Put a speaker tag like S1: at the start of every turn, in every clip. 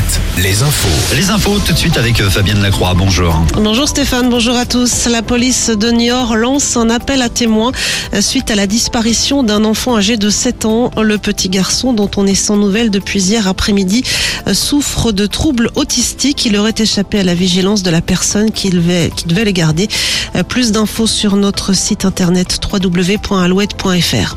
S1: Alouette, les infos.
S2: Les infos tout de suite avec euh, Fabienne Lacroix. Bonjour.
S3: Bonjour Stéphane, bonjour à tous. La police de Niort lance un appel à témoins euh, suite à la disparition d'un enfant âgé de 7 ans. Le petit garçon dont on est sans nouvelles depuis hier après-midi euh, souffre de troubles autistiques. Il aurait échappé à la vigilance de la personne qui devait, qui devait les garder. Plus d'infos sur notre site internet www.alouette.fr.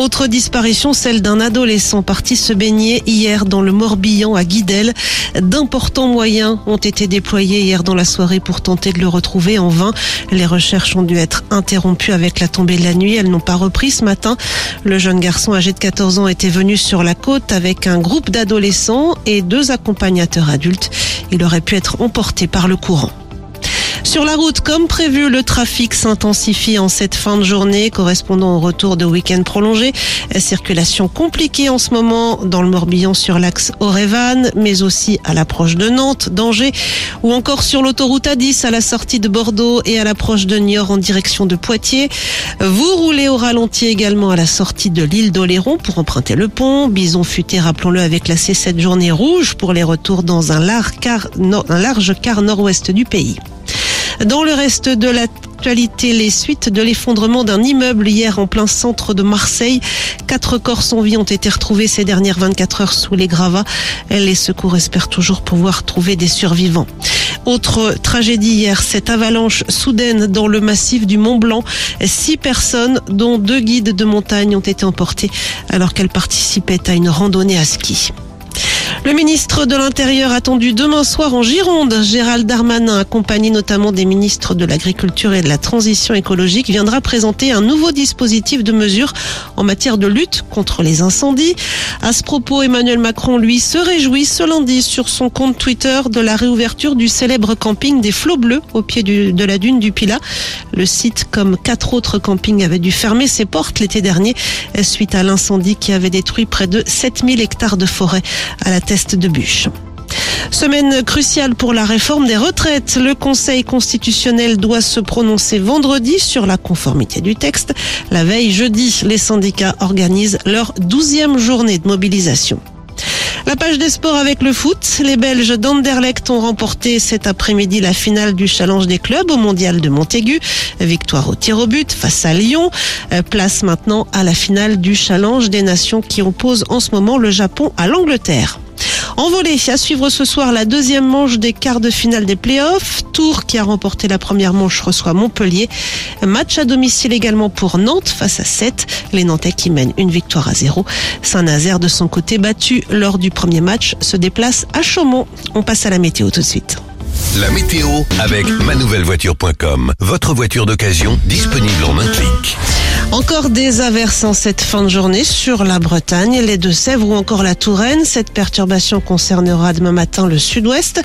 S3: Autre disparition, celle d'un adolescent parti se baigner hier dans le Morbihan à Guidel. D'importants moyens ont été déployés hier dans la soirée pour tenter de le retrouver en vain. Les recherches ont dû être interrompues avec la tombée de la nuit. Elles n'ont pas repris ce matin. Le jeune garçon âgé de 14 ans était venu sur la côte avec un groupe d'adolescents et deux accompagnateurs adultes. Il aurait pu être emporté par le courant. Sur la route, comme prévu, le trafic s'intensifie en cette fin de journée, correspondant au retour de week-end prolongé. Circulation compliquée en ce moment dans le Morbihan sur l'axe Orévan, mais aussi à l'approche de Nantes, d'Angers, ou encore sur l'autoroute A10 à la sortie de Bordeaux et à l'approche de Niort en direction de Poitiers. Vous roulez au ralenti également à la sortie de l'île d'Oléron pour emprunter le pont. Bison futé, rappelons-le, avec la C7 journée rouge pour les retours dans un large quart, nord-ouest du pays. Dans le reste de l'actualité, les suites de l'effondrement d'un immeuble hier en plein centre de Marseille. Quatre corps sans vie ont été retrouvés ces dernières 24 heures sous les gravats. Les secours espèrent toujours pouvoir trouver des survivants. Autre tragédie hier, cette avalanche soudaine dans le massif du Mont Blanc. Six personnes, dont deux guides de montagne, ont été emportées alors qu'elles participaient à une randonnée à ski. Le ministre de l'Intérieur attendu demain soir en Gironde, Gérald Darmanin, accompagné notamment des ministres de l'Agriculture et de la Transition écologique, viendra présenter un nouveau dispositif de mesures en matière de lutte contre les incendies. À ce propos, Emmanuel Macron, lui, se réjouit ce lundi sur son compte Twitter de la réouverture du célèbre camping des Flots Bleus au pied de la dune du Pilat. Le site, comme quatre autres campings, avait dû fermer ses portes l'été dernier suite à l'incendie qui avait détruit près de 7000 hectares de forêt à la test de bûche. Semaine cruciale pour la réforme des retraites. Le Conseil constitutionnel doit se prononcer vendredi sur la conformité du texte. La veille, jeudi, les syndicats organisent leur douzième journée de mobilisation. La page des sports avec le foot. Les Belges d'Anderlecht ont remporté cet après-midi la finale du challenge des clubs au mondial de Montaigu. Victoire au tir au but face à Lyon. Euh, place maintenant à la finale du challenge des nations qui oppose en ce moment le Japon à l'Angleterre. En volée, à suivre ce soir la deuxième manche des quarts de finale des playoffs. Tours, qui a remporté la première manche, reçoit Montpellier. Match à domicile également pour Nantes face à 7. Les Nantais qui mènent une victoire à zéro. Saint-Nazaire, de son côté, battu lors du premier match, se déplace à Chaumont. On passe à la météo tout de suite.
S1: La météo avec manouvellevoiture.com. Votre voiture d'occasion disponible en un clic.
S3: Encore des averses en cette fin de journée sur la Bretagne, les Deux-Sèvres ou encore la Touraine. Cette perturbation concernera demain matin le sud-ouest.